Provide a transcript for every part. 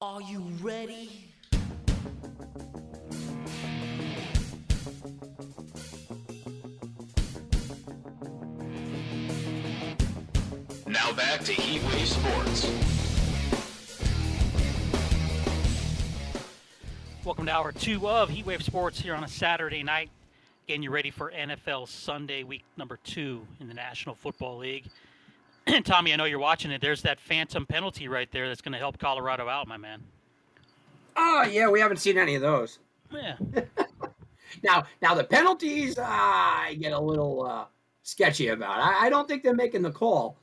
Are you ready? Now back to Heatwave Sports. Welcome to hour two of Heatwave Sports here on a Saturday night. Getting you ready for NFL Sunday, week number two in the National Football League. Tommy, I know you're watching it. There's that phantom penalty right there that's going to help Colorado out, my man. Oh yeah, we haven't seen any of those. Yeah. Now, now the penalties, uh, I get a little uh, sketchy about. I, I don't think they're making the call,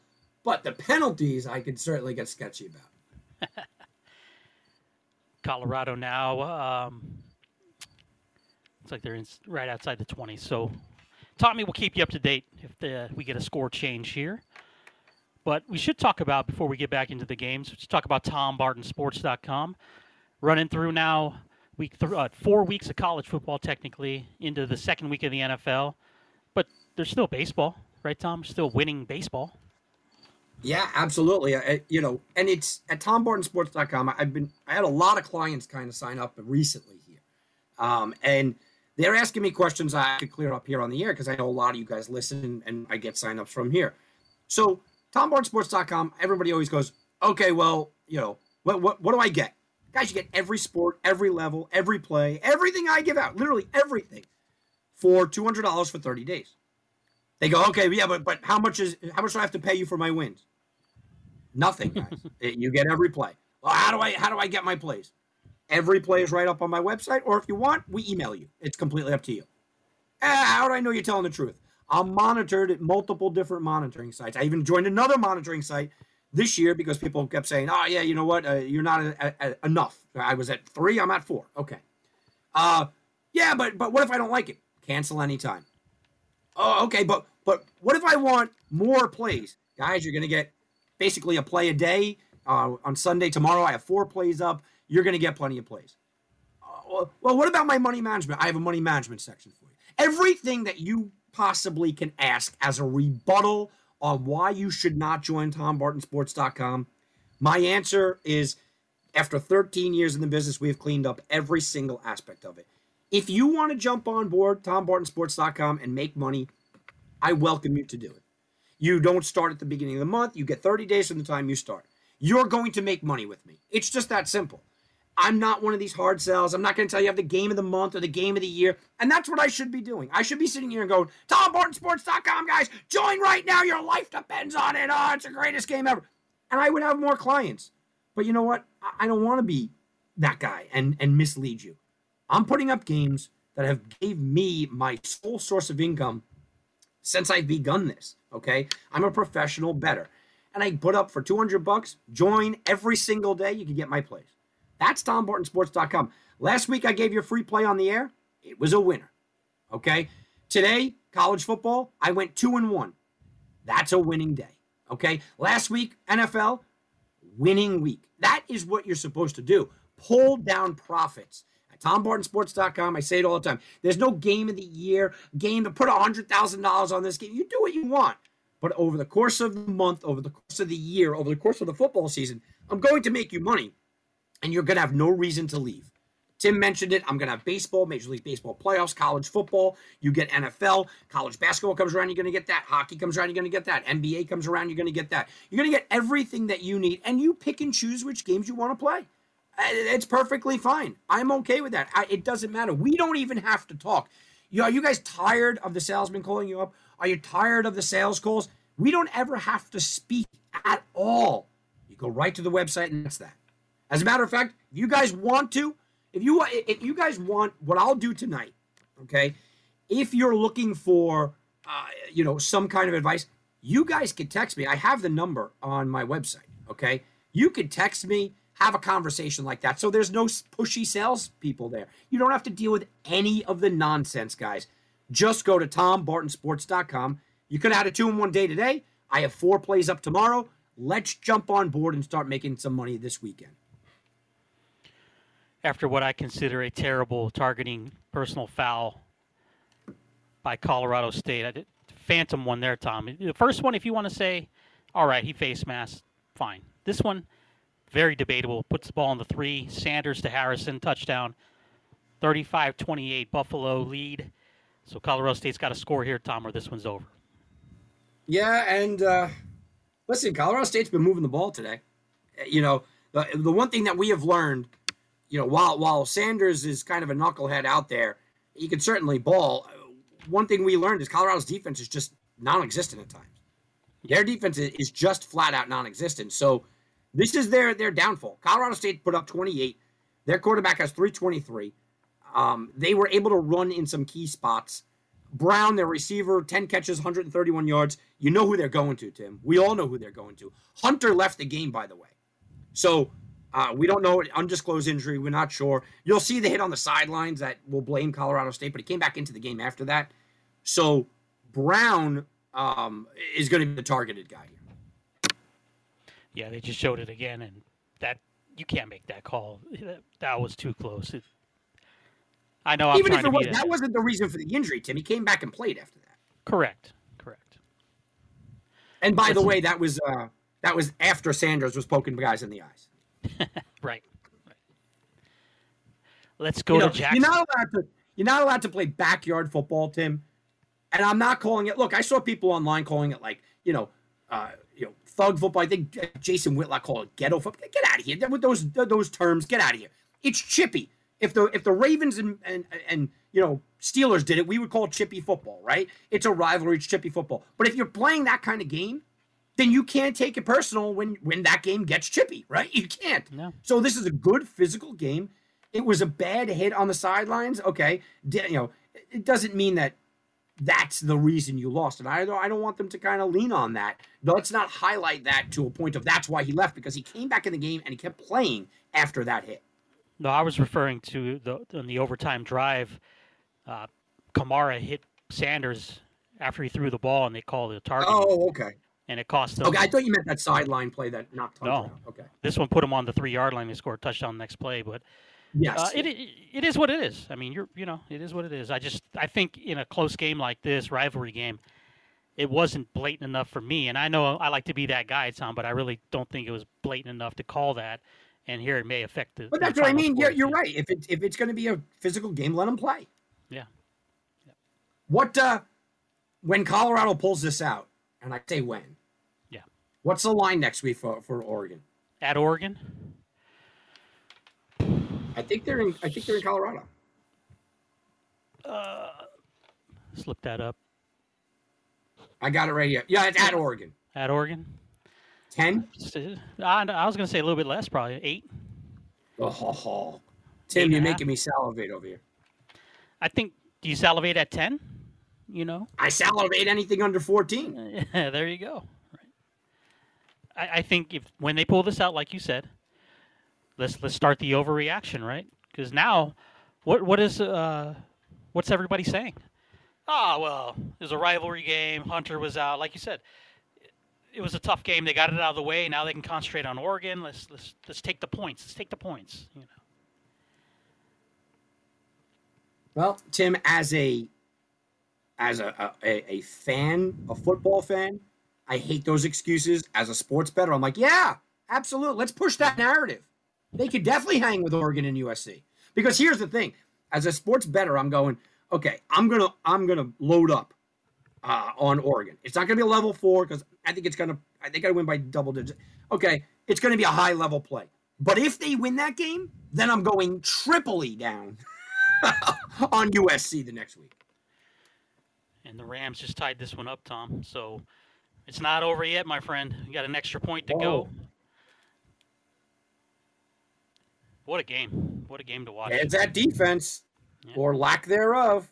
but the penalties, I could certainly get sketchy about. Colorado now. Um, looks like they're in, right outside the 20. So, Tommy we'll keep you up to date if the, we get a score change here. But we should talk about, before we get back into the games, let's talk about TomBartonSports.com. Running through now week th- uh, four weeks of college football, technically, into the second week of the NFL. But there's still baseball, right, Tom? Still winning baseball. Yeah, absolutely. I, you know, and it's at TomBartonSports.com. I've been, I had a lot of clients kind of sign up recently here, um, and they're asking me questions I could clear up here on the air because I know a lot of you guys listen and I get signups from here. So TomBartonSports.com. Everybody always goes, okay, well, you know, what what what do I get? Guys, you get every sport, every level, every play, everything I give out, literally everything, for two hundred dollars for thirty days. They go, okay, yeah, but but how much is how much do I have to pay you for my wins? Nothing, guys. you get every play. Well, how do I how do I get my plays? Every play is right up on my website, or if you want, we email you. It's completely up to you. Ah, how do I know you're telling the truth? I'm monitored at multiple different monitoring sites. I even joined another monitoring site this year because people kept saying, "Oh yeah, you know what? Uh, you're not a, a, a, enough." I was at three. I'm at four. Okay. Uh, yeah, but but what if I don't like it? Cancel anytime. Oh, okay, but but what if I want more plays, guys? You're gonna get basically a play a day. Uh, on Sunday tomorrow, I have four plays up. You're gonna get plenty of plays. Uh, well, what about my money management? I have a money management section for you. Everything that you possibly can ask as a rebuttal on why you should not join TomBartonSports.com. My answer is after 13 years in the business, we have cleaned up every single aspect of it. If you want to jump on board TomBartonSports.com and make money, I welcome you to do it. You don't start at the beginning of the month, you get 30 days from the time you start. You're going to make money with me. It's just that simple. I'm not one of these hard sells. I'm not going to tell you I have the game of the month or the game of the year. And that's what I should be doing. I should be sitting here and going, TomBartonSports.com, guys, join right now. Your life depends on it. Oh, it's the greatest game ever. And I would have more clients. But you know what? I don't want to be that guy and, and mislead you. I'm putting up games that have gave me my sole source of income since I've begun this. Okay. I'm a professional better. And I put up for 200 bucks, join every single day. You can get my plays. That's TomBartonSports.com. Last week I gave you a free play on the air. It was a winner. Okay. Today, college football, I went two and one. That's a winning day. Okay. Last week, NFL, winning week. That is what you're supposed to do. Pull down profits. At TomBartonSports.com, I say it all the time. There's no game of the year, game to put $100,000 on this game. You do what you want. But over the course of the month, over the course of the year, over the course of the football season, I'm going to make you money and you're going to have no reason to leave. Tim mentioned it. I'm going to have baseball, Major League Baseball playoffs, college football. You get NFL, college basketball comes around, you're going to get that. Hockey comes around, you're going to get that. NBA comes around, you're going to get that. You're going to get everything that you need, and you pick and choose which games you want to play. It's perfectly fine. I'm okay with that. I, it doesn't matter. We don't even have to talk. You are you guys tired of the salesman calling you up? Are you tired of the sales calls? We don't ever have to speak at all. You go right to the website, and that's that. As a matter of fact, if you guys want to, if you if you guys want what I'll do tonight, okay? If you're looking for uh, you know some kind of advice, you guys can text me. I have the number on my website, okay? You could text me, have a conversation like that. So there's no pushy sales people there. You don't have to deal with any of the nonsense, guys. Just go to tombartonsports.com. You could had a two in one day today. I have four plays up tomorrow. Let's jump on board and start making some money this weekend after what I consider a terrible targeting personal foul by Colorado State. I did, phantom one there, Tom. The first one, if you want to say, all right, he face mask, fine. This one, very debatable. Puts the ball on the three. Sanders to Harrison, touchdown. 35-28, Buffalo lead. So Colorado State's got to score here, Tom, or this one's over. Yeah, and uh, listen, Colorado State's been moving the ball today. You know, the, the one thing that we have learned, you know, while while Sanders is kind of a knucklehead out there, he can certainly ball. One thing we learned is Colorado's defense is just non-existent at times. Their defense is just flat out non-existent. So this is their their downfall. Colorado State put up 28. Their quarterback has 323. Um, they were able to run in some key spots. Brown, their receiver, 10 catches, 131 yards. You know who they're going to, Tim. We all know who they're going to. Hunter left the game, by the way. So uh, we don't know, undisclosed injury. We're not sure. You'll see the hit on the sidelines that will blame Colorado State, but he came back into the game after that. So Brown um, is going to be the targeted guy here. Yeah, they just showed it again, and that you can't make that call. That was too close. It, I know. I'm Even if it to was, that wasn't the reason for the injury, Tim. He came back and played after that. correct. Correct. And by the way, that was uh, that was after Sanders was poking guys in the eyes. Right. right. Let's go You know, to Jackson. You're not allowed to. You're not allowed to play backyard football, Tim. And I'm not calling it. Look, I saw people online calling it like you know, uh, you know, thug football. I think Jason Whitlock called it ghetto football. Get out of here with those those terms. Get out of here. It's chippy. If the if the Ravens and and and you know Steelers did it, we would call it chippy football, right? It's a rivalry. It's chippy football. But if you're playing that kind of game, then you can't take it personal when when that game gets chippy, right? You can't. No. So this is a good physical game. It was a bad hit on the sidelines. Okay, you know, it- it doesn't mean that that's the reason you lost. And I don't I don't want them to kind of lean on that. Let's not highlight that to a point of that's why he left because he came back in the game and he kept playing after that hit. No, I was referring to the on the overtime drive. Uh, Kamara hit Sanders after he threw the ball, and they called it a target, Oh, okay. And it cost them. Okay, I thought you meant that sideline play that knocked No. out. Okay. This one put him on the three yard line. They scored a touchdown next play, but Yes. uh, it, it it is what it is. I mean, you're you know it is what it is. I just I think in a close game like this rivalry game, it wasn't blatant enough for me. And I know I like to be that guy, Tom, but I really don't think it was blatant enough to call that. And here it may affect the. but that's what I mean. You're, you're right. If it if it's going to be a physical game, let them play. Yeah. What uh when Colorado pulls this out, and I say when. Yeah. What's the line next week for, for Oregon? At Oregon, I think they're in I think they're in Colorado. uh, slip that up. I got it right here. Yeah, it's at Oregon. At Oregon, Ten? I, I was going to say a little bit less, probably eight. Oh, ho, ho. Tim, and you're a half? making me salivate over here. I think. Do you salivate at ten? You know, I salivate anything under 14. there you go. Right. I, I think if when they pull this out, like you said, let's let's start the overreaction, right? Because now, what what is uh, what's everybody saying? Ah, well, it was a rivalry game. Hunter was out, like you said. It was a tough game. They got it out of the way. Now they can concentrate on Oregon. Let's let's let's take the points. Let's take the points. You know. Well, Tim, as a as a, a, a fan, a football fan, I hate those excuses. As a sports bettor, I'm like, yeah, absolutely. Let's push that narrative. They could definitely hang with Oregon and USC. Because here's the thing: as a sports bettor, I'm going, okay, I'm gonna I'm gonna load up uh, on Oregon. It's not gonna be a level four because I think it's gonna I think I win by double digits. Okay, it's gonna be a high level play. But if they win that game, then I'm going triply down on USC the next week. And the Rams just tied this one up, Tom. So it's not over yet, my friend. You got an extra point to Whoa. go. What a game. What a game to watch. It's that defense Yeah. or lack thereof.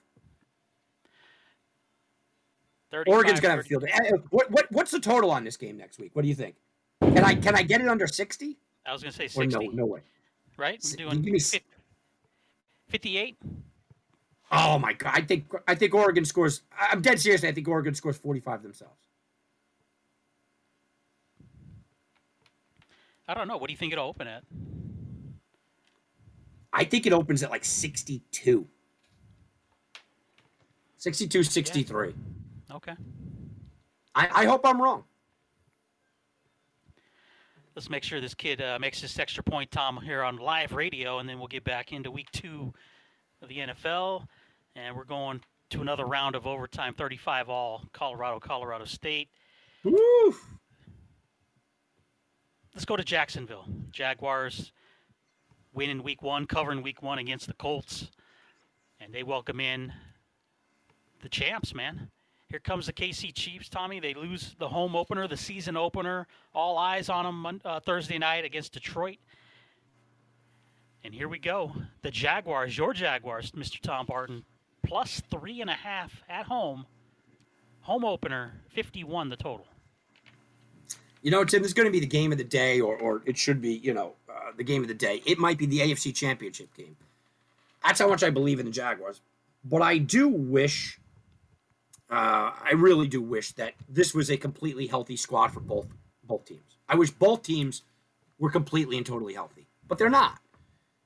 Oregon's gonna have a field. Eh, What, what what's the total on this game next week? What do you think? Can I can I get it under sixty? I was going to say Or 60, no, no way. right? Doing give me s- fif- 58? Oh my god! I think I think Oregon scores. I'm dead serious. I think Oregon scores 45 themselves. I don't know. What do you think it'll open at? I think it opens at like 62. 62, 63. Okay. I, I hope I'm wrong. let's make sure this kid uh, makes this extra point, Tom, here on live radio, and then we'll get back into week two of the NFL, and we're going to another round of overtime, 35 all, Colorado, Colorado State. Woo! Let's go to Jacksonville. Jaguars win in week one, covering week one against the Colts, and they welcome in the champs, man. Here comes the KC Chiefs, Tommy. They lose the home opener, the season opener. All eyes on them uh, Thursday night against Detroit. And here we go. The Jaguars, your Jaguars, Mr. Tom Barton, plus three and a half at home. Home opener, 51 the total. You know, Tim, this is going to be the game of the day, or, or it should be, you know, uh, the game of the day. It might be the AFC Championship game. That's how much I believe in the Jaguars. But I do wish uh, I really do wish that this was a completely healthy squad for both both teams. I wish both teams were completely and totally healthy, but they're not.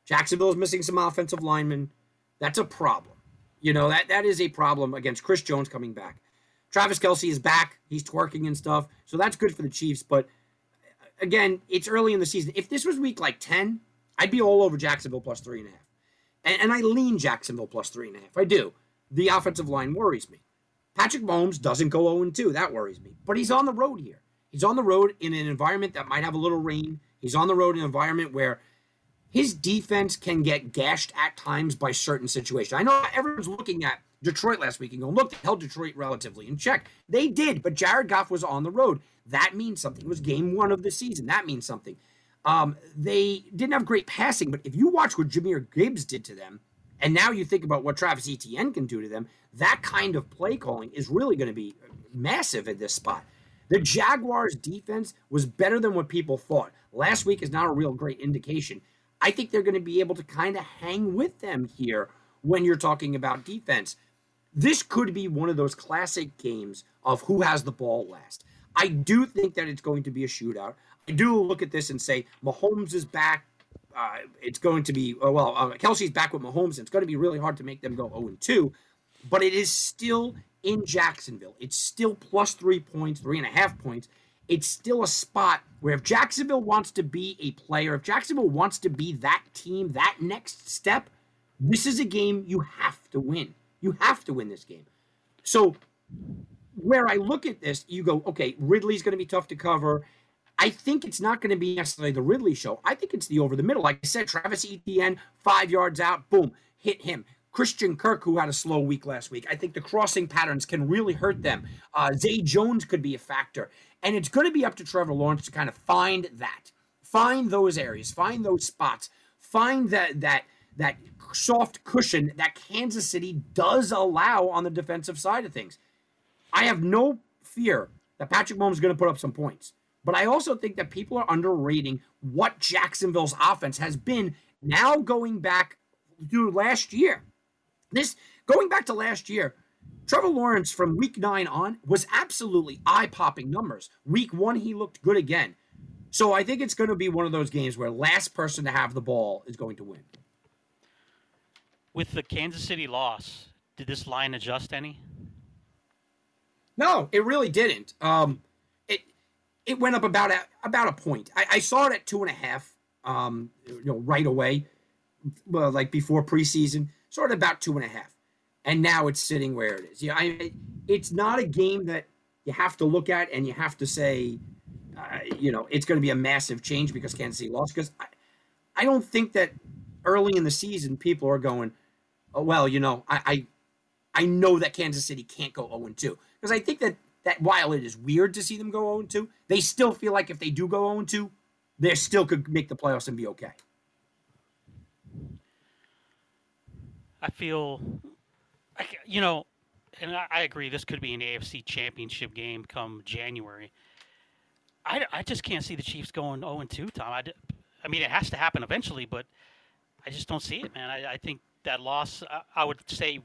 Jacksonville is missing some offensive linemen. That's a problem. You know that that is a problem against Chris Jones coming back. Travis Kelce is back. He's twerking and stuff, so that's good for the Chiefs. But uh, again, it's early in the season. If this was week like ten, I'd be all over Jacksonville plus three and a half, and, and I lean Jacksonville plus three and a half. I do. The offensive line worries me. Patrick Mahomes doesn't go 0 2. That worries me. But he's on the road here. He's on the road in an environment that might have a little rain. He's on the road in an environment where his defense can get gashed at times by certain situations. I know everyone's looking at Detroit last week and going, look, they held Detroit relatively in check. They did, but Jared Goff was on the road. That means something. It was game one of the season. That means something. Um, they didn't have great passing, but if you watch what Jahmyr Gibbs did to them, and now you think about what Travis Etienne can do to them, that kind of play calling is really going to be massive at this spot. The Jaguars' defense was better than what people thought. Last week is not a real great indication. I think they're going to be able to kind of hang with them here when you're talking about defense. This could be one of those classic games of who has the ball last. I do think that it's going to be a shootout. I do look at this and say Mahomes is back uh, it's going to be uh, well. Uh, Kelce's back with Mahomes, and it's going to be really hard to make them go 0 2. But it is still in Jacksonville. It's still plus three points, three and a half points. It's still a spot where if Jacksonville wants to be a player, if Jacksonville wants to be that team, that next step, this is a game you have to win. You have to win this game. So where I look at this, you go, okay, Ridley's going to be tough to cover. I think it's not going to be necessarily the Ridley show. I think it's the over the middle. Like I said, Travis Etienne, five yards out, boom, hit him. Christian Kirk, who had a slow week last week, I think the crossing patterns can really hurt them. Uh, Zay Jones could be a factor. And it's going to be up to Trevor Lawrence to kind of find that, find those areas, find those spots, find that that that soft cushion that Kansas City does allow on the defensive side of things. I have no fear that Patrick Mahomes is going to put up some points. But I also think that people are underrating what Jacksonville's offense has been now going back to last year. This going back to last year, Trevor Lawrence from week nine on was absolutely eye popping numbers. Week one, he looked good again. So I think it's going to be one of those games where last person to have the ball is going to win. With the Kansas City loss, did this line adjust any? No, it really didn't. Um, it went up about a, about a point. I, I saw it at two and a half, um, you know, right away, well, like before preseason, sort of about two and a half, and now it's sitting where it is. Yeah, I, it's not a game that you have to look at and you have to say, uh, you know, it's going to be a massive change because Kansas City lost. Because I, I don't think that early in the season people are going, oh well, you know, I, I, I know that Kansas City can't go zero and two because I think that that while it is weird to see them go 0 2, they still feel like if they do go 0 2, they still could make the playoffs and be okay. I feel, you know, and I agree, this could be an AFC championship game come January. I, I just can't see the Chiefs going 0 2, Tom. I, I mean, it has to happen eventually, but I just don't see it, man. I, I think that loss, I, I would say,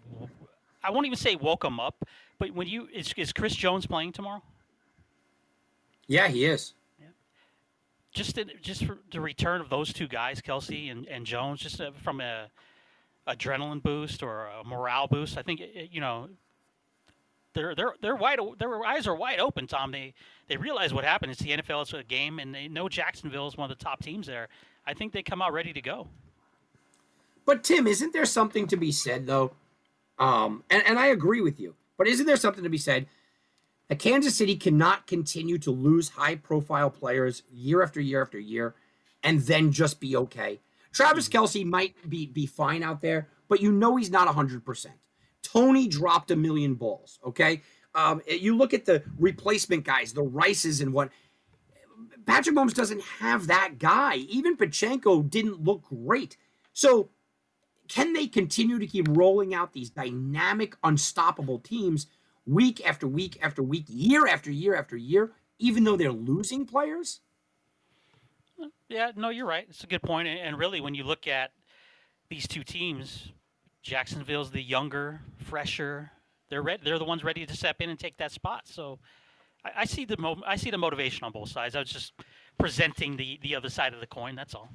I won't even say woke them up, but when you is, is Chris Jones playing tomorrow? Yeah, he is. Just in, just for the return of those two guys, Kelce and, and Jones, just uh, from a adrenaline boost or a morale boost. I think it, you know they're they're they're wide their eyes are wide open, Tom. They they realize what happened. It's the NFL. It's a game, and they know Jacksonville is one of the top teams there. I think they come out ready to go. But Tim, isn't there something to be said though? Um, and, and I agree with you. But isn't there something to be said that Kansas City cannot continue to lose high profile players year after year after year and then just be okay? Travis Kelce might be be fine out there, but you know he's not 100%. Toney dropped a million balls, okay? Um, you look at the replacement guys, the Rices and what Patrick Mahomes doesn't have that guy. Even Pacheco didn't look great. So can they continue to keep rolling out these dynamic, unstoppable teams week after week after week, year after year after year, even though they're losing players? Yeah, no, you're right. It's a good point. And really, when you look at these two teams, Jacksonville's the younger, fresher. They're ready, they're the ones ready to step in and take that spot. So I, I see the mo- I see the motivation on both sides. I was just presenting the the other side of the coin. That's all.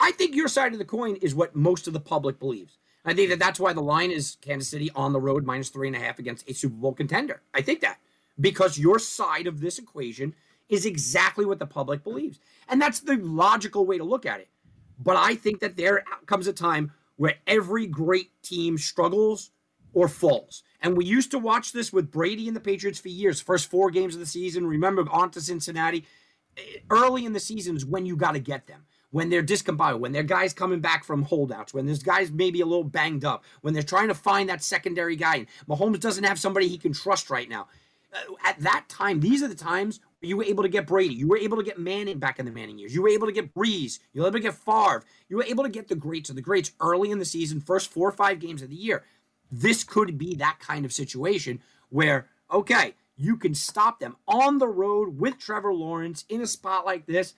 I think your side of the coin is what most of the public believes. I think that that's why the line is Kansas City on the road minus three and a half against a Super Bowl contender. I think that because your side of this equation is exactly what the public believes. And that's the logical way to look at it. But I think that there comes a time where every great team struggles or falls. And we used to watch this with Brady and the Patriots for years. First four games of the season, remember on to Cincinnati. Early in the seasons when you got to get them when they're discombobulated, when their guys coming back from holdouts, when this guy's maybe a little banged up, when they're trying to find that secondary guy. and Mahomes doesn't have somebody he can trust right now. Uh, at that time, these are the times you were able to get Brady. You were able to get Manning back in the Manning years. You were able to get Brees. You were able to get Favre. You were able to get the greats of the greats early in the season, first four or five games of the year. This could be that kind of situation where, okay, you can stop them on the road with Trevor Lawrence in a spot like this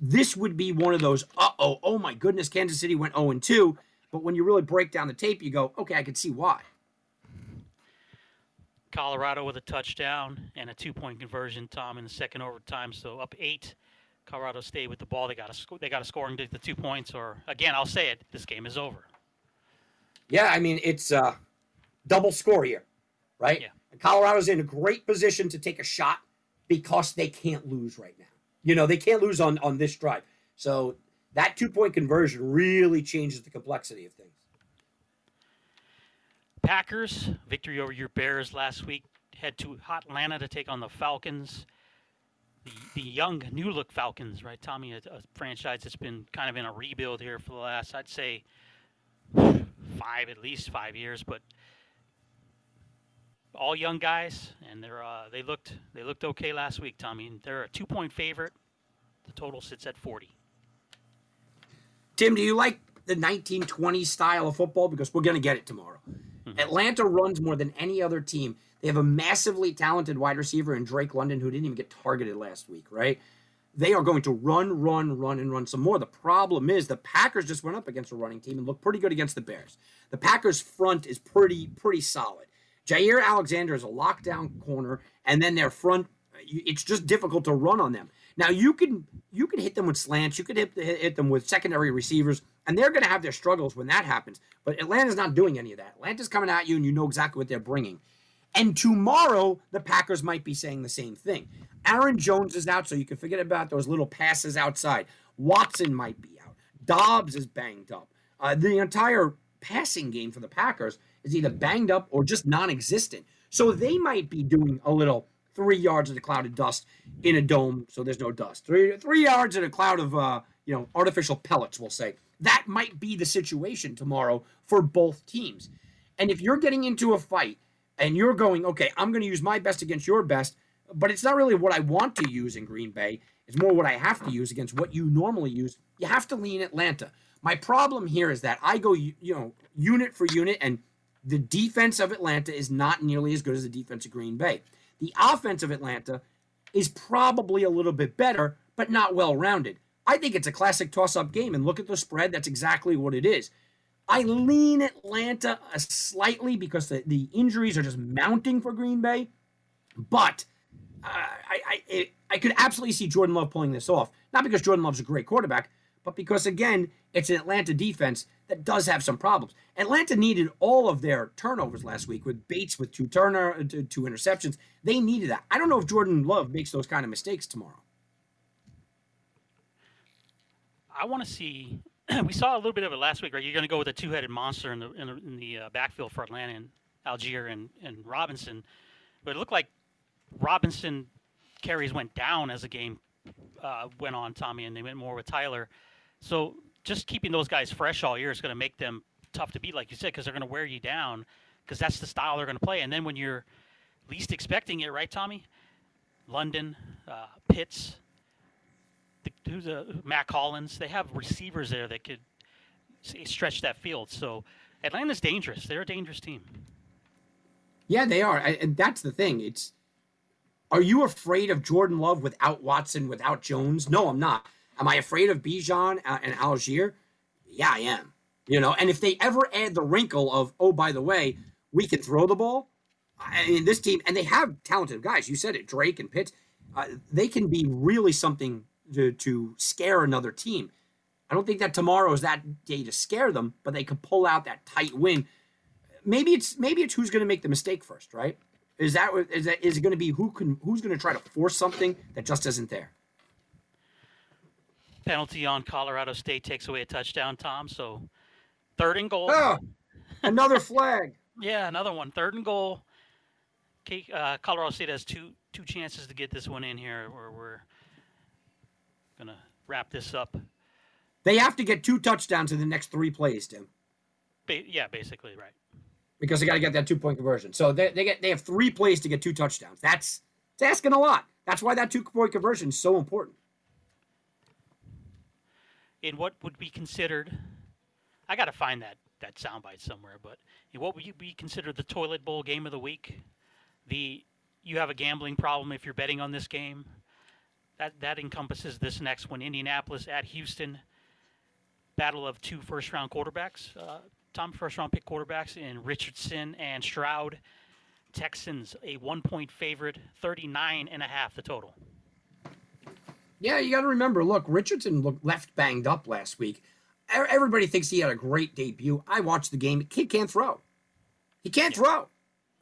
this would be one of those, uh oh, oh my goodness, Kansas City went 0 2. But when you really break down the tape, you go, okay, I can see why. Colorado with a touchdown and a two point conversion, Tom, in the second overtime. So up eight. Colorado stayed with the ball. They got a sc- they got a scoring to the two points. Or again, I'll say it: this game is over. Yeah, I mean it's uh, double score here, right? Yeah. Colorado's in a great position to take a shot because they can't lose right now. You know, they can't lose on on this drive. So that two point conversion really changes the complexity of things. Packers victory over your Bears last week. Head to hot Atlanta to take on the Falcons. The, the young, new look Falcons, right, Tommy? A, a franchise that's been kind of in a rebuild here for the last, I'd say, five at least five years, but all young guys, and they're uh, they looked they looked okay last week, Tommy. They're a two point favorite. The total sits at forty. Tim, do you like the 1920 style of football? Because we're going to get it tomorrow. Mm-hmm. Atlanta runs more than any other team. They have a massively talented wide receiver in Drake London who didn't even get targeted last week, right? They are going to run, run, run, and run some more. The problem is the Packers just went up against a running team and looked pretty good against the Bears. The Packers' front is pretty, pretty solid. Jaire Alexander is a lockdown corner, and then their front, it's just difficult to run on them. Now you can you can hit them with slants, you can hit, hit them with secondary receivers, and they're going to have their struggles when that happens. But Atlanta's not doing any of that. Atlanta's coming at you, and you know exactly what they're bringing. And tomorrow, the Packers might be saying the same thing. Aaron Jones is out, so you can forget about those little passes outside. Watson might be out. Doubs is banged up. Uh, the entire passing game for the Packers is either banged up or just non-existent. So they might be doing a little three yards of the cloud of dust in a dome, so there's no dust. Three three yards in a cloud of uh, you know artificial pellets. We'll say that might be the situation tomorrow for both teams. And if you're getting into a fight and you're going, okay, I'm going to use my best against your best, but it's not really what I want to use in Green Bay. It's more what I have to use against what you normally use. You have to lean Atlanta. My problem here is that I go, you know, unit for unit, and the defense of Atlanta is not nearly as good as the defense of Green Bay. The offense of Atlanta is probably a little bit better, but not well rounded. I think it's a classic toss up game, and look at the spread. That's exactly what it is. I lean Atlanta slightly because the, the injuries are just mounting for Green Bay, but uh, I, I, I could absolutely see Jordan Love pulling this off. Not because Jordan Love's a great quarterback, but because again, it's an Atlanta defense that does have some problems. Atlanta needed all of their turnovers last week with Bates with two turner uh, two interceptions. They needed that. I don't know if Jordan Love makes those kind of mistakes tomorrow. I want to see. we saw a little bit of it last week, right? You're going to go with a two-headed monster in the in the, in the uh, backfield for Atlanta and Allgeier and, and Robinson, but it looked like Robinson carries went down as the game uh, went on, Tommy, and they went more with Tyler. So just keeping those guys fresh all year is going to make them tough to beat, like you said, because they're going to wear you down because that's the style they're going to play. And then when you're least expecting it, right, Tommy? London, uh, Pitts, the, who's a Mack Hollins. They have receivers there that could stretch that field. So Atlanta's dangerous. They're a dangerous team. Yeah, they are, and that's the thing. It's are you afraid of Jordan Love without Watson, without Jones? No, I'm not. Am I afraid of Bijan and Allgeier? Yeah, I am. You know, and if they ever add the wrinkle of, oh, by the way, we can throw the ball, I mean, this team, and they have talented guys. You said it, Drake and Pitt. Uh, they can be really something to, to scare another team. I don't think that tomorrow is that day to scare them, but they could pull out that tight win. Maybe it's maybe it's who's going to make the mistake first, right? Is that is that is it going to be who can who's going to try to force something that just isn't there? Penalty on Colorado State takes away a touchdown, Tom. So third and goal. Oh, another flag. yeah, another one. Third and goal. Uh, Colorado State has two two chances to get this one in here, or we're gonna wrap this up. They have to get two touchdowns in the next three plays, Tim. Ba- yeah, basically, right because they got to get that two point conversion. So they, they get they have three plays to get two touchdowns. That's it's asking a lot. That's why that two point conversion is so important. In what would be considered, I got to find that that soundbite somewhere. But in what would be considered the toilet bowl game of the week? The you have a gambling problem if you're betting on this game. That that encompasses this next one: Indianapolis at Houston. Battle of two first round quarterbacks. Uh, Tom first round pick quarterbacks in Richardson and Stroud. Texans a one point favorite, 39 and a half the total. Yeah, you got to remember. Look, Richardson looked left banged up last week. Everybody thinks he had a great debut. I watched the game. Kid can't throw. He can't yeah. throw.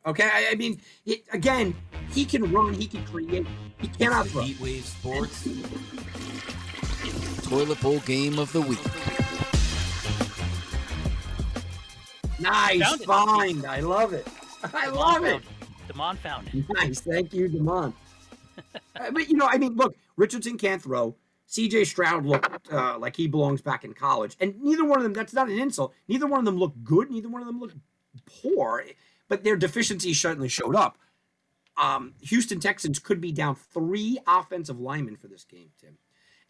Okay, I, I mean, it, again, he can run. He can create. He cannot throw. Heatwave Sports Toilet Bowl Game of the Week. Nice find. I love it. I Demond love it. Demond found it. Nice. Thank you, Demond. Uh, but you know, I mean, look, Richardson can't throw. CJ Stroud looked uh, like he belongs back in college, and neither one of them. That's not an insult. Neither one of them looked good. Neither one of them looked poor, but their deficiencies certainly showed up. Um, Houston Texans could be down three offensive linemen for this game, Tim,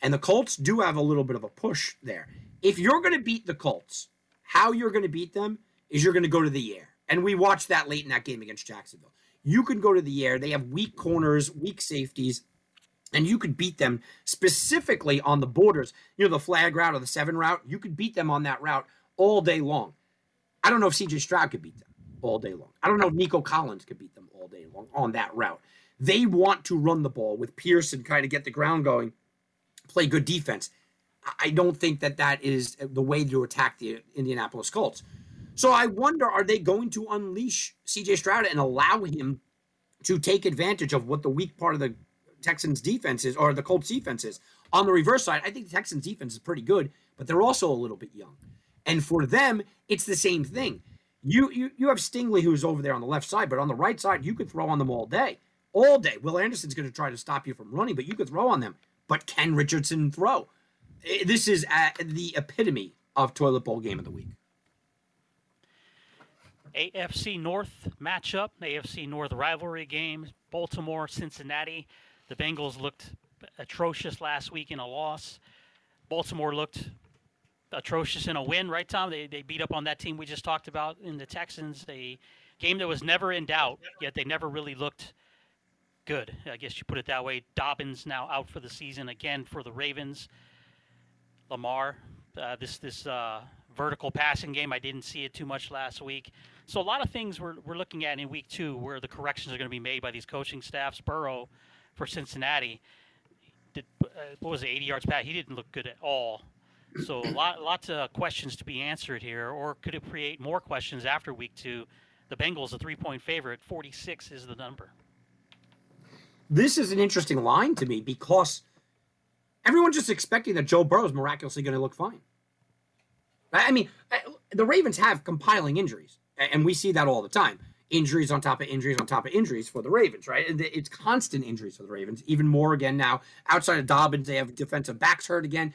and the Colts do have a little bit of a push there. If you're going to beat the Colts, how you're going to beat them is you're going to go to the air. And we watched that late in that game against Jacksonville. You can go to the air. They have weak corners, weak safeties, and you could beat them specifically on the borders. You know, the flag route or the seven route. You could beat them on that route all day long. I don't know if CJ Stroud could beat them all day long. I don't know if Nico Collins could beat them all day long on that route. They want to run the ball with Pearson, kind of get the ground going, play good defense. I don't think that that is the way to attack the Indianapolis Colts. So I wonder, are they going to unleash CJ Stroud and allow him to take advantage of what the weak part of the Texans defense is or the Colts defense is? On the reverse side, I think the Texans defense is pretty good, but they're also a little bit young. And for them, it's the same thing. You you you have Stingley who's over there on the left side, but on the right side, you could throw on them all day. All day. Will Anderson's going to try to stop you from running, but you could throw on them. But can Richardson throw? This is uh, the epitome of toilet bowl game of the week. AFC North matchup, AFC North rivalry game, Baltimore, Cincinnati. The Bengals looked atrocious last week in a loss. Baltimore looked atrocious in a win, right, Tom? They, they beat up on that team we just talked about in the Texans. A game that was never in doubt, yet they never really looked good. I guess you put it that way. Dobbins now out for the season again for the Ravens. Lamar, uh, this this uh, vertical passing game, I didn't see it too much last week. So a lot of things we're, we're looking at in week two where the corrections are going to be made by these coaching staffs. Burrow for Cincinnati, did, uh, what was it, 80 yards back? He didn't look good at all. So lot, lots of questions to be answered here, or could it create more questions after week two? The Bengals, a three-point favorite, 46 is the number. This is an interesting line to me because everyone's just expecting that Joe Burrow is miraculously going to look fine. I mean, the Ravens have compiling injuries, and we see that all the time. Injuries on top of injuries on top of injuries for the Ravens, right? It's constant injuries for the Ravens. Even more again now. Outside of Dobbins, they have defensive backs hurt again.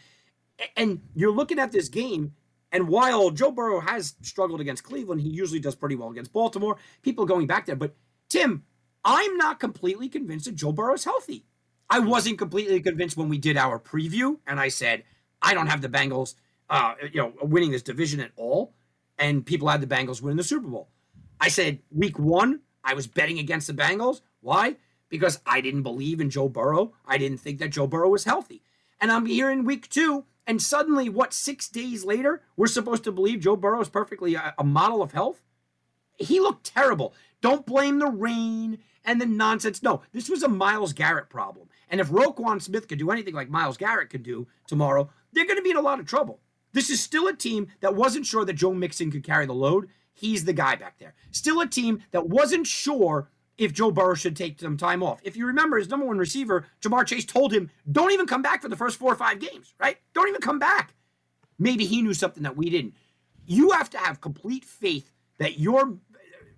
And you're looking at this game, and while Joe Burrow has struggled against Cleveland, he usually does pretty well against Baltimore. People going back there. But Tim, I'm not completely convinced that Joe Burrow is healthy. I wasn't completely convinced when we did our preview, and I said, I don't have the Bengals uh, you know, winning this division at all. And people had the Bengals win the Super Bowl. I said week one, I was betting against the Bengals. Why? Because I didn't believe in Joe Burrow. I didn't think that Joe Burrow was healthy. And I'm here in week two, and suddenly, what, six days later, we're supposed to believe Joe Burrow is perfectly a, a model of health? He looked terrible. Don't blame the rain and the nonsense. No, this was a Myles Garrett problem. And if Roquan Smith could do anything like Myles Garrett could do tomorrow, they're going to be in a lot of trouble. This is still a team that wasn't sure that Joe Mixon could carry the load. He's the guy back there. Still a team that wasn't sure if Joe Burrow should take some time off. If you remember, his number one receiver, Ja'Marr Chase, told him, don't even come back for the first four or five games, right? Don't even come back. Maybe he knew something that we didn't. You have to have complete faith that your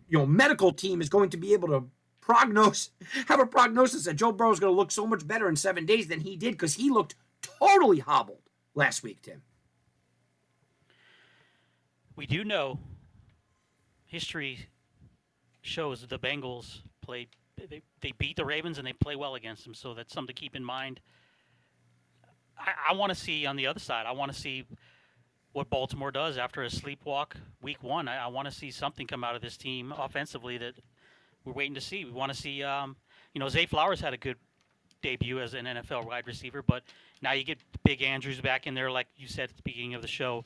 you know medical team is going to be able to prognose have a prognosis that Joe Burrow is going to look so much better in seven days than he did because he looked totally hobbled last week, Tim we do know history shows the Bengals played they, they beat the Ravens and they play well against them, so that's something to keep in mind. I, I want to see on the other side. I want to see what Baltimore does after a sleepwalk week one. I, I want to see something come out of this team offensively that we're waiting to see. We want to see, um, you know, Zay Flowers had a good debut as an NFL wide receiver, but now you get Big Andrews back in there, like you said at the beginning of the show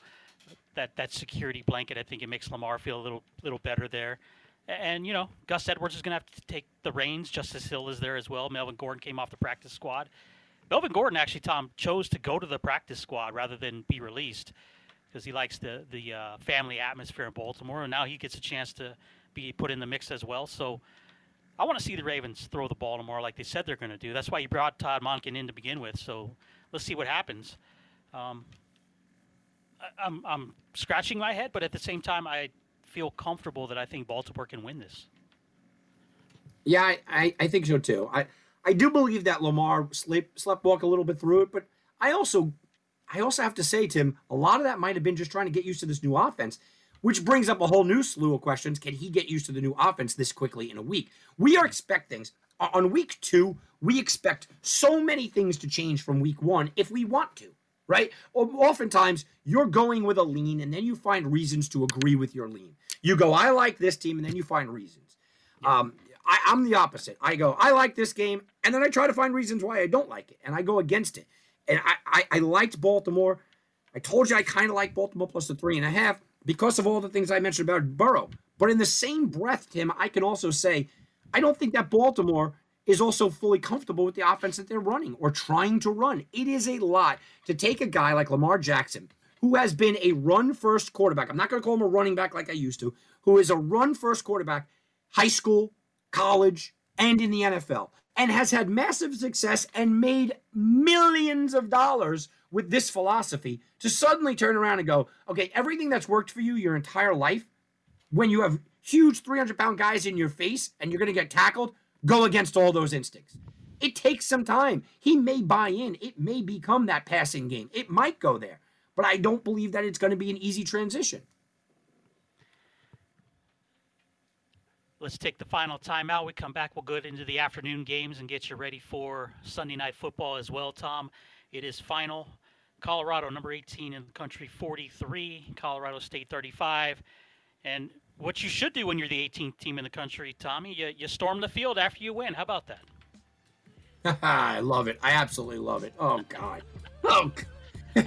that that security blanket. I think it makes Lamar feel a little little better there. And you know, Gus Edwards is going to have to take the reins. Justice Hill is there as well. Melvin Gordon came off the practice squad. Melvin Gordon actually, Tom chose to go to the practice squad rather than be released because he likes the the uh, family atmosphere in Baltimore, and now he gets a chance to be put in the mix as well. So. I want to see the Ravens throw the ball tomorrow like they said they're going to do. That's why you brought Todd Monken in to begin with. So let's see what happens. Um, I'm I'm scratching my head, but at the same time, I feel comfortable that I think Baltimore can win this. Yeah, I, I, I think so too. I I do believe that Lamar sleep slept walk a little bit through it, but I also I also have to say, Tim, a lot of that might have been just trying to get used to this new offense, which brings up a whole new slew of questions. Can he get used to the new offense this quickly in a week? We are expecting on week two, we expect so many things to change from week one if we want to right? Oftentimes, you're going with a lean and then you find reasons to agree with your lean. You go, I like this team, and then you find reasons. Um, I, I'm the opposite. I go, I like this game, and then I try to find reasons why I don't like it, and I go against it. And I, I, I liked Baltimore. I told you I kind of like Baltimore plus the three and a half because of all the things I mentioned about Burrow. But in the same breath, Tim, I can also say I don't think that Baltimore is also fully comfortable with the offense that they're running or trying to run. It is a lot to take a guy like Lamar Jackson, who has been a run first quarterback. I'm not going to call him a running back like I used to, who is a run first quarterback, high school, college, and in the NFL, and has had massive success and made millions of dollars with this philosophy to suddenly turn around and go, okay, everything that's worked for you your entire life, when you have huge 300 pound guys in your face and you're going to get tackled, go against all those instincts. It takes some time. He may buy in. It may become that passing game. It might go there. But I don't believe that it's going to be an easy transition. Let's take the final timeout. We come back. We'll go into the afternoon games and get you ready for Sunday night football as well, Tom. It is final. Colorado, number 18 in the country, 43. Colorado State, 35. And what you should do when you're the 18th team in the country, Tommy. You, you storm the field after you win. How about that? I love it. I absolutely love it. Oh God. Oh.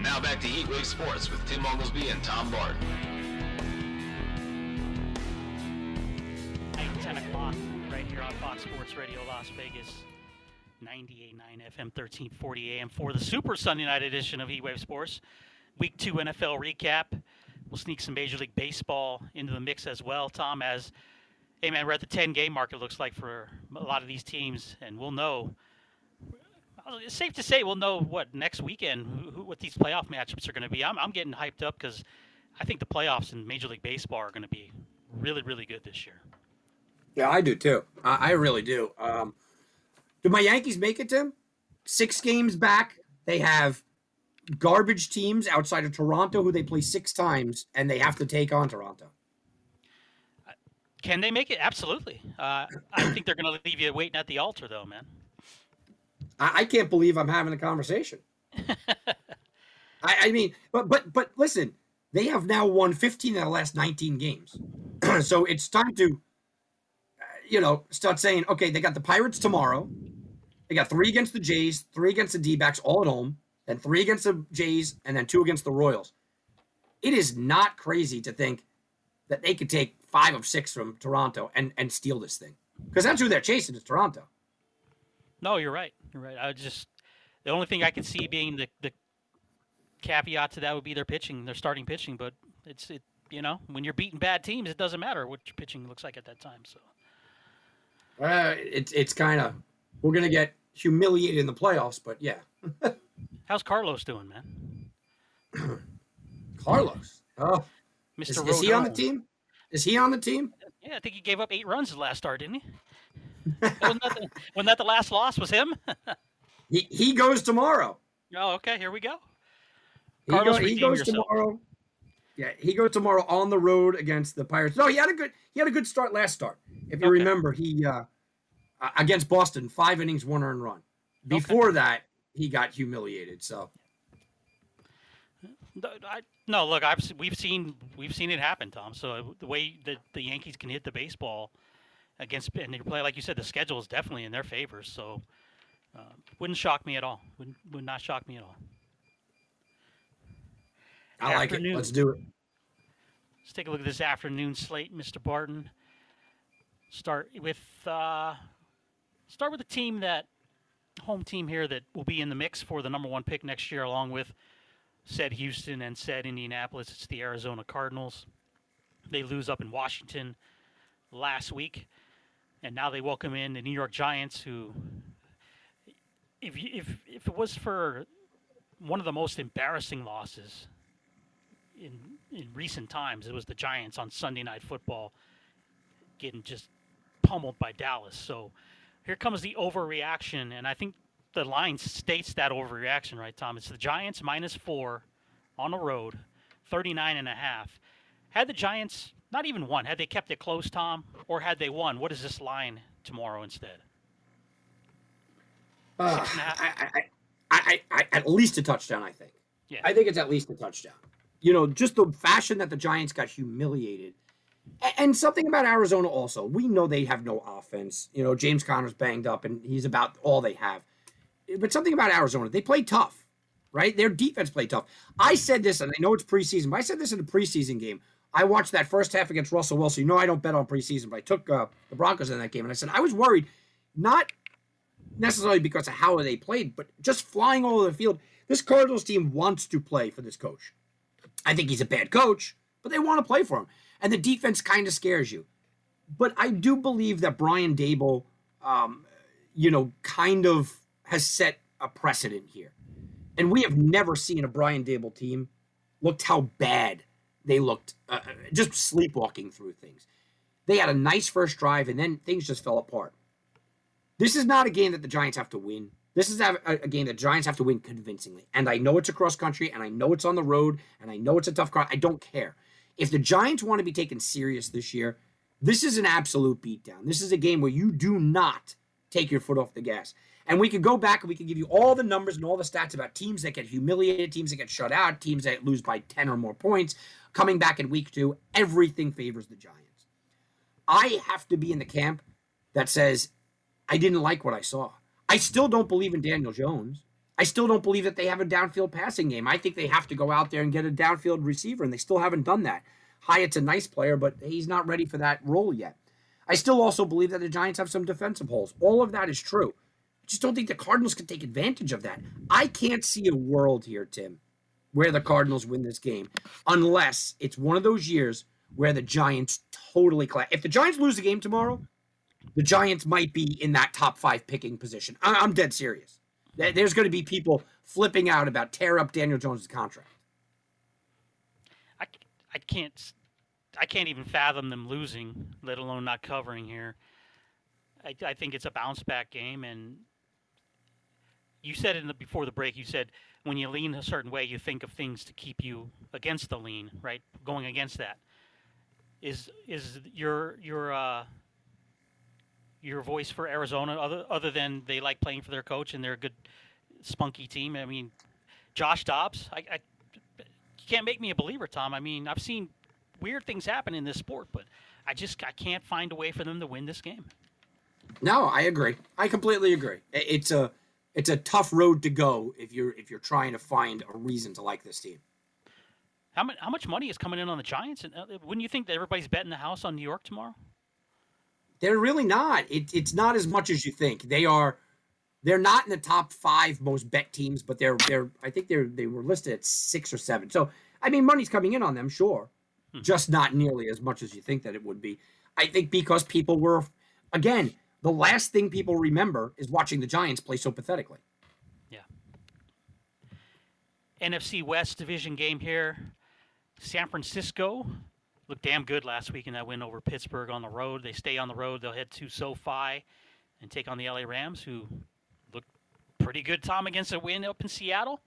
now back to Heatwave Sports with Tim Oglesby and Tom Barton. Here on Fox Sports Radio Las Vegas, 98.9 FM, 1340 AM for the Super Sunday night edition of Heatwave Sports. Week two NFL recap. We'll sneak some Major League Baseball into the mix as well, Tom, as, hey man, we're at the 10 game mark, it looks like, for a lot of these teams, and we'll know. It's safe to say we'll know what next weekend, who, who, what these playoff matchups are going to be. I'm, I'm getting hyped up because I think the playoffs in Major League Baseball are going to be really, really good this year. Yeah, I do too. I, I really do. Um, do my Yankees make it, Tim? Six games back. They have garbage teams outside of Toronto who they play six times, and they have to take on Toronto. Can they make it? Absolutely. Uh, I think they're going to leave you waiting at the altar, though, man. I, I can't believe I'm having a conversation. I, I mean, but but but listen, they have now won 15 of the last 19 games, so it's time to, you know, start saying, okay, they got the Pirates tomorrow. They got three against the Jays, three against the D-backs, all at home then three against the Jays, and then two against the Royals. It is not crazy to think that they could take five of six from Toronto and and steal this thing because that's who they're chasing is Toronto. No, you're right. You're right. I just the only thing I could see being the the caveat to that would be their pitching, their starting pitching. But it's it you know when you're beating bad teams, it doesn't matter what your pitching looks like at that time. So uh, it's it's kind of we're gonna get humiliated in the playoffs, but yeah. How's Carlos doing, man? Carlos. Oh, Mr. Is, is he on the team? Is he on the team? Yeah, I think he gave up eight runs the last start, didn't he? wasn't, that the, wasn't that the last loss? Was him? he he goes tomorrow. Oh, okay. Here we go. He, go, he goes yourself. tomorrow. Yeah, he goes tomorrow on the road against the Pirates. No, he had a good he had a good start last start. If you okay. remember, he uh, against Boston, five innings, one earned run. Before okay. that, he got humiliated. So. I, no, look, I've we've seen we've seen it happen, Tom. So the way that the Yankees can hit the baseball against and they play like you said, the schedule is definitely in their favor. So uh, wouldn't shock me at all. Would would not shock me at all. I like it. Let's do it. Let's take a look at this afternoon slate, Mr. Barton. Start with uh, start with a team that home team here that will be in the mix for the number one pick next year, along with said Houston and said Indianapolis. It's the Arizona Cardinals. They lose up in Washington last week, and now they welcome in the New York Giants, who, if if if it was for one of the most embarrassing losses in in recent times, it was the Giants on Sunday Night Football getting just pummeled by Dallas. So here comes the overreaction, and I think the line states that overreaction, right, Tom? It's the Giants minus four on the road, 39 and a half. Had the Giants not even won, had they kept it close, Tom, or had they won, what is this line tomorrow instead? Uh, I, I, I, I, at least a touchdown, I think. Yeah. I think it's at least a touchdown. You know, just the fashion that the Giants got humiliated – and something about Arizona also. We know they have no offense. You know, James Conner's banged up and he's about all they have. But something about Arizona, they play tough, right? Their defense played tough. I said this, and I know it's preseason, but I said this in a preseason game. I watched that first half against Russell Wilson. You know, I don't bet on preseason, but I took uh, the Broncos in that game, and I said I was worried, not necessarily because of how they played, but just flying all over the field. This Cardinals team wants to play for this coach. I think he's a bad coach, but they want to play for him and the defense kind of scares you. But I do believe that Brian Daboll, um, you know, kind of has set a precedent here. And we have never seen a Brian Daboll team looked how bad they looked, uh, uh, just sleepwalking through things. They had a nice first drive, and then things just fell apart. This is not a game that the Giants have to win. This is a, game that Giants have to win convincingly. And I know it's across country, and I know it's on the road, and I know it's a tough car. I don't care. If the Giants want to be taken serious this year, this is an absolute beatdown. This is a game where you do not take your foot off the gas. And we could go back and we could give you all the numbers and all the stats about teams that get humiliated, teams that get shut out, teams that lose by 10 or more points. Coming back in week two, everything favors the Giants. I have to be in the camp that says, I didn't like what I saw. I still don't believe in Daniel Jones. I still don't believe that they have a downfield passing game. I think they have to go out there and get a downfield receiver, and they still haven't done that. Hyatt's a nice player, but he's not ready for that role yet. I still also believe that the Giants have some defensive holes. All of that is true. I just don't think the Cardinals can take advantage of that. I can't see a world here, Tim, where the Cardinals win this game unless it's one of those years where the Giants totally. If the Giants lose the game tomorrow, the Giants might be in that top five picking position. I- I'm dead serious. There- There's going to be people flipping out about tear up Daniel Jones' contract. I, I can't I can't even fathom them losing, let alone not covering here. I, I think it's a bounce back game, and you said in the before the break. You said when you lean a certain way, you think of things to keep you against the lean, right? Going against that is is your your uh, your voice for Arizona other other than they like playing for their coach and they're a good spunky team. I mean, Josh Dobbs, I, I you can't make me a believer, Tom. I mean, I've seen weird things happen in this sport, but I just I can't find a way for them to win this game. No, I agree. I completely agree. It's a it's a tough road to go if you're if you're trying to find a reason to like this team. How much how much money is coming in on the Giants? And uh, wouldn't you think that everybody's betting the house on New York tomorrow? They're really not. It, it's not as much as you think. They are. They're not in the top five most bet teams, but they're they're. I think they're they were listed at six or seven. So I mean, money's coming in on them, sure, hmm. just not nearly as much as you think that it would be. I think because people were, again, the last thing people remember is watching the Giants play so pathetically. Yeah. NFC West division game here. San Francisco looked damn good last week in that win over Pittsburgh on the road. They stay on the road. They'll head to SoFi and take on the LA Rams, who looked pretty good, Tom, against a win up in Seattle.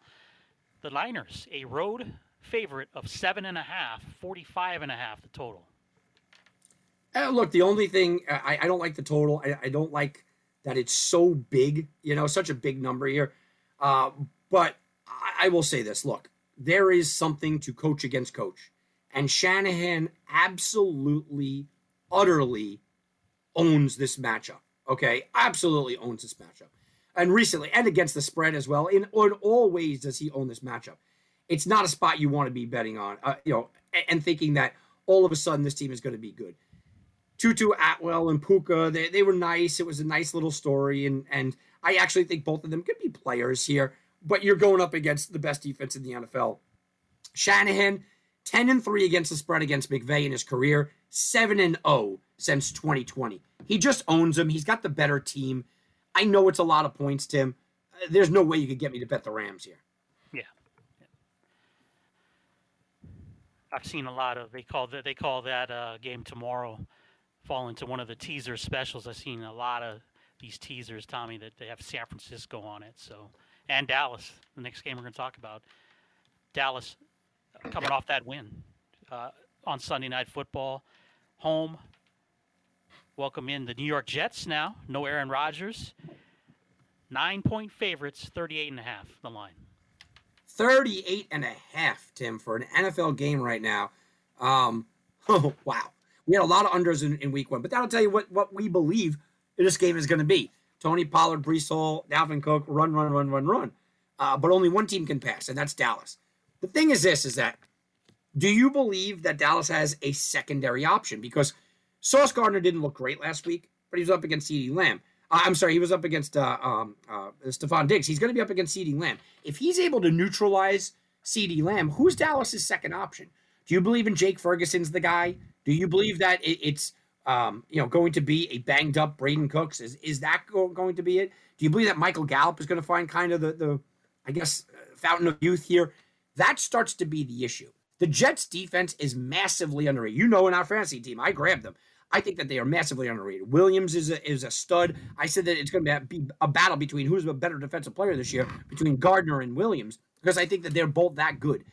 The Niners, a road favorite of seven and a half, 45 and a half the total. Uh, look, the only thing I, I don't like the total. I, I don't like that it's so big. You know, such a big number here. Uh, but I, I will say this: look, there is something to coach against coach, and Shanahan absolutely, utterly owns this matchup. Okay, absolutely owns this matchup, and recently, and against the spread as well. In, in all ways, does he own this matchup? It's not a spot you want to be betting on. Uh, you know, and, and thinking that all of a sudden this team is going to be good. Tutu Atwell and Puka, they, they were nice. It was a nice little story, and and I actually think both of them could be players here. But you're going up against the best defense in the NFL. Shanahan, ten and three against the spread against McVay in his career, seven and zero since 2020. He just owns him. He's got the better team. I know it's a lot of points, Tim. Uh, There's no way you could get me to bet the Rams here. Yeah. I've seen a lot of they call that they call that uh, game tomorrow fall into one of the teaser specials. I've seen a lot of these teasers, Tommy, that they have San Francisco on it. So and Dallas, the next game we're going to talk about. Dallas coming off that win uh, on Sunday Night Football, home. Welcome in the New York Jets now. No Aaron Rodgers. Nine point favorites, 38 and a half, the line. 38 and a half, Tim, for an NFL game right now. Um, oh, wow. We had a lot of unders in, in week one, but that'll tell you what, what we believe this game is going to be. Tony Pollard, Breece Hall, Dalvin Cook, run, run, run, run, run. Uh, but only one team can pass, and that's Dallas. The thing is this, is that do you believe that Dallas has a secondary option? Because Sauce Gardner didn't look great last week, but he was up against CeeDee Lamb. Uh, I'm sorry, he was up against uh, um, uh, Stefon Diggs. He's going to be up against CeeDee Lamb. If he's able to neutralize CeeDee Lamb, who's Dallas's second option? Do you believe in Jake Ferguson's the guy? Do you believe that it, it's um, you know going to be a banged up Brandin Cooks? Is is that go, going to be it? Do you believe that Michael Gallup is going to find kind of the the I guess uh, fountain of youth here? That starts to be the issue. The Jets defense is massively underrated. You know, in our fantasy team, I grabbed them. I think that they are massively underrated. Williams is a, is a stud. I said that it's going to be a battle between who's a better defensive player this year between Gardner and Williams because I think that they're both that good.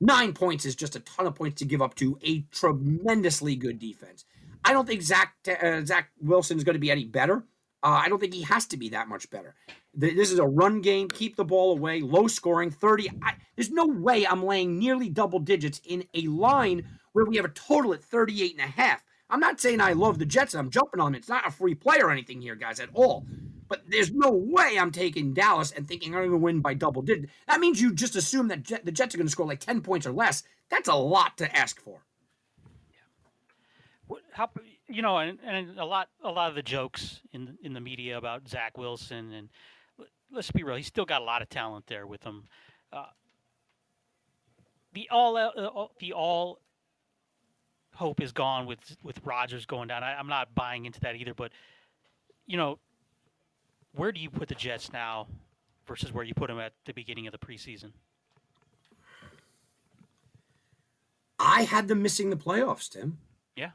Nine points is just a ton of points to give up to a tremendously good defense. I don't think Zach uh, Zach Wilson is going to be any better. Uh, I don't think he has to be that much better. This is a run game. Keep the ball away. Low scoring. Thirty. I, there's no way I'm laying nearly double digits in a line where we have a total at 38 and a half. I'm not saying I love the Jets. I'm jumping on them. It's not a free play or anything here, guys, at all. But there's no way I'm taking Dallas and thinking I'm going to win by double digit. That means you just assume that Jet, the Jets are going to score like 10 points or less. That's a lot to ask for. Yeah. What, how you know, and, and a lot a lot of the jokes in in the media about Zach Wilson and let's be real, he's still got a lot of talent there with him. Uh, the all uh, the all hope is gone with with Rodgers going down. I, I'm not buying into that either, but you know, where do you put the Jets now versus where you put them at the beginning of the preseason? I had them missing the playoffs, Tim. Yeah.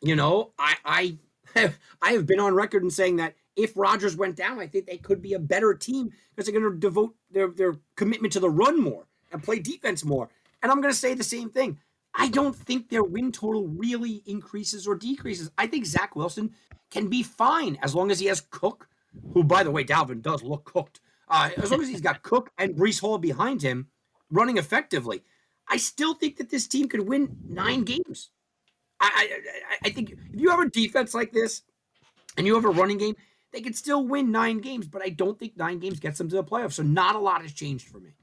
You know, I I have, I have been on record in saying that if Rodgers went down, I think they could be a better team because they're going to devote their their commitment to the run more and play defense more. And I'm going to say the same thing. I don't think their win total really increases or decreases. I think Zach Wilson can be fine as long as he has Cook, who, by the way, Dalvin does look cooked. Uh, as long as he's got Cook and Breece Hall behind him running effectively, I still think that this team could win nine games. I, I, I think if you have a defense like this and you have a running game, they could still win nine games, but I don't think nine games gets them to the playoffs. So not a lot has changed for me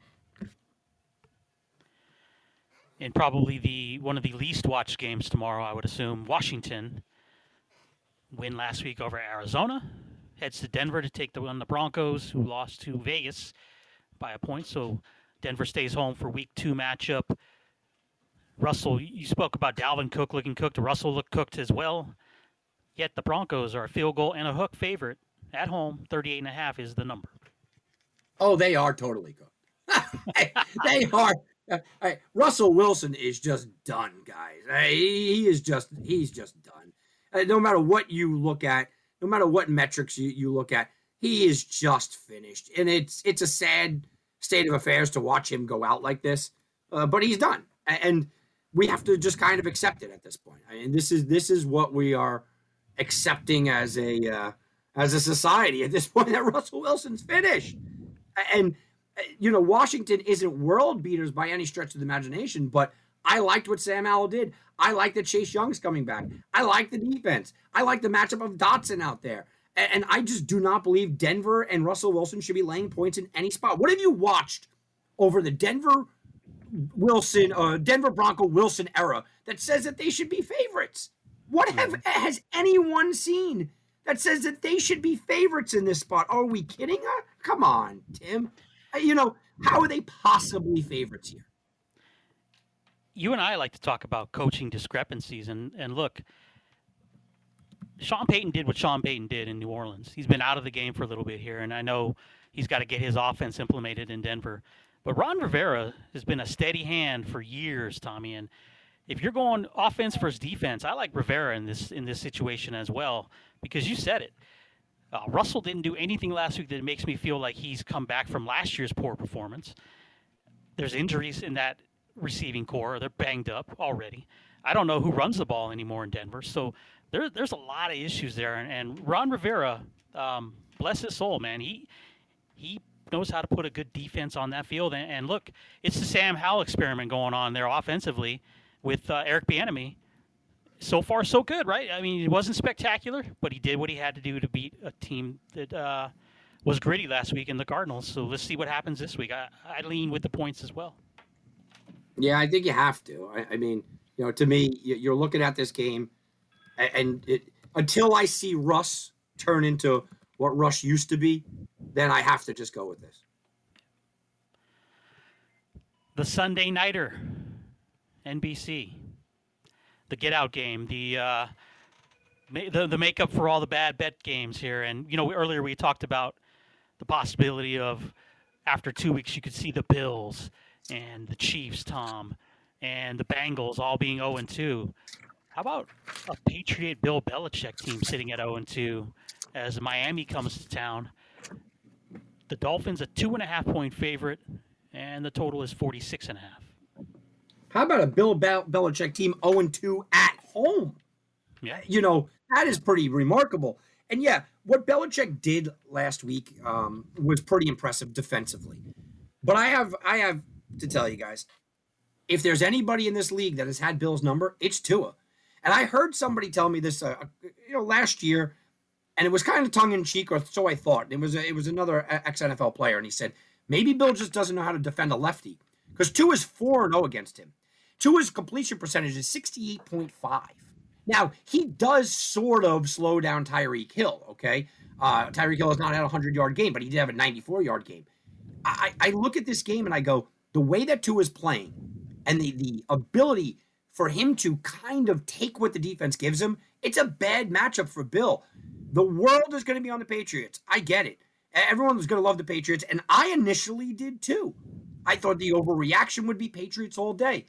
and probably the one of the least watched games tomorrow, I would assume. Washington win last week over Arizona, heads to Denver to take the on the Broncos, who lost to Vegas by a point. So Denver stays home for Week Two matchup. Russell, you spoke about Dalvin Cook looking cooked. Russell looked cooked as well. Yet the Broncos are a field goal and a hook favorite at home. 38 and a half is the number. Oh, they are totally cooked. they are right, Russell Wilson is just done, guys. He, is just he's just done. No matter what you look at, no matter what metrics you, you look at, he is just finished, and it's it's a sad state of affairs to watch him go out like this. Uh, but he's done, and we have to just kind of accept it at this point. I mean, this is this is what we are accepting as a uh, as a society at this point that Russell Wilson's finished, and you know, Washington isn't world beaters by any stretch of the imagination, but I liked what Sam Howell did. I like that Chase Young's coming back. I like the defense. I like the matchup of Dotson out there. And, I just do not believe Denver and Russell Wilson should be laying points in any spot. What have you watched over the Denver Wilson, uh, Denver Bronco Wilson era that says that they should be favorites? What have mm-hmm. has anyone seen that says that they should be favorites in this spot? Are we kidding? Uh, come on, Tim you know, how are they possibly favorites here? You and I like to talk about coaching discrepancies, and and look, Sean Payton did what Sean Payton did in New Orleans. He's been out of the game for a little bit here, and I know he's got to get his offense implemented in Denver. But Ron Rivera has been a steady hand for years, Tommy. And if you're going offense versus defense, I like Rivera in this in this situation as well because you said it. Uh, Russell didn't do anything last week that makes me feel like he's come back from last year's poor performance. There's injuries in that receiving core. They're banged up already. I don't know who runs the ball anymore in Denver. So there, there's a lot of issues there. And, and Ron Rivera, um, bless his soul, man, he he knows how to put a good defense on that field. And, and look, it's the Sam Howell experiment going on there offensively with uh, Eric Bieniemy so far so good, right? I mean, it wasn't spectacular, but he did what he had to do to beat a team that uh, was gritty last week in the Cardinals. So let's see what happens this week. I, I lean with the points as well. Yeah, I think you have to. I, I mean, you know, to me, you're looking at this game, and it, until I see Russ turn into what Rush used to be, then I have to just go with this. The Sunday Nighter, NBC the get out game, the uh, the the makeup for all the bad bet games here. And you know, earlier we talked about the possibility of after two weeks you could see the Bills and the Chiefs, Tom, and the Bengals all being 0 and 2. How about a Patriot Bill Belichick team sitting at 0 and 2 as Miami comes to town? The Dolphins a two and a half point favorite, and the total is 46 and a half. How about a Bill Bel- Belichick team 0 2 at home? Yeah. You know, that is pretty remarkable. And yeah, what Belichick did last week um, was pretty impressive defensively. But I have I have to tell you guys, if there's anybody in this league that has had Bill's number, it's Tua. And I heard somebody tell me this, uh, you know, last year, and it was kind of tongue in cheek, or so I thought. It was a, it was another ex NFL player, and he said maybe Bill just doesn't know how to defend a lefty because Tua is four and zero oh against him. Tua's completion percentage is 68.5. Now, he does sort of slow down Tyreek Hill, okay? Uh, Tyreek Hill has not had a 100 yard game, but he did have a 94 yard game. I, I look at this game and I go, the way that Tua is playing and the, the ability for him to kind of take what the defense gives him, it's a bad matchup for Bill. The world is going to be on the Patriots. I get it. Everyone was going to love the Patriots, and I initially did too. I thought the overreaction would be Patriots all day.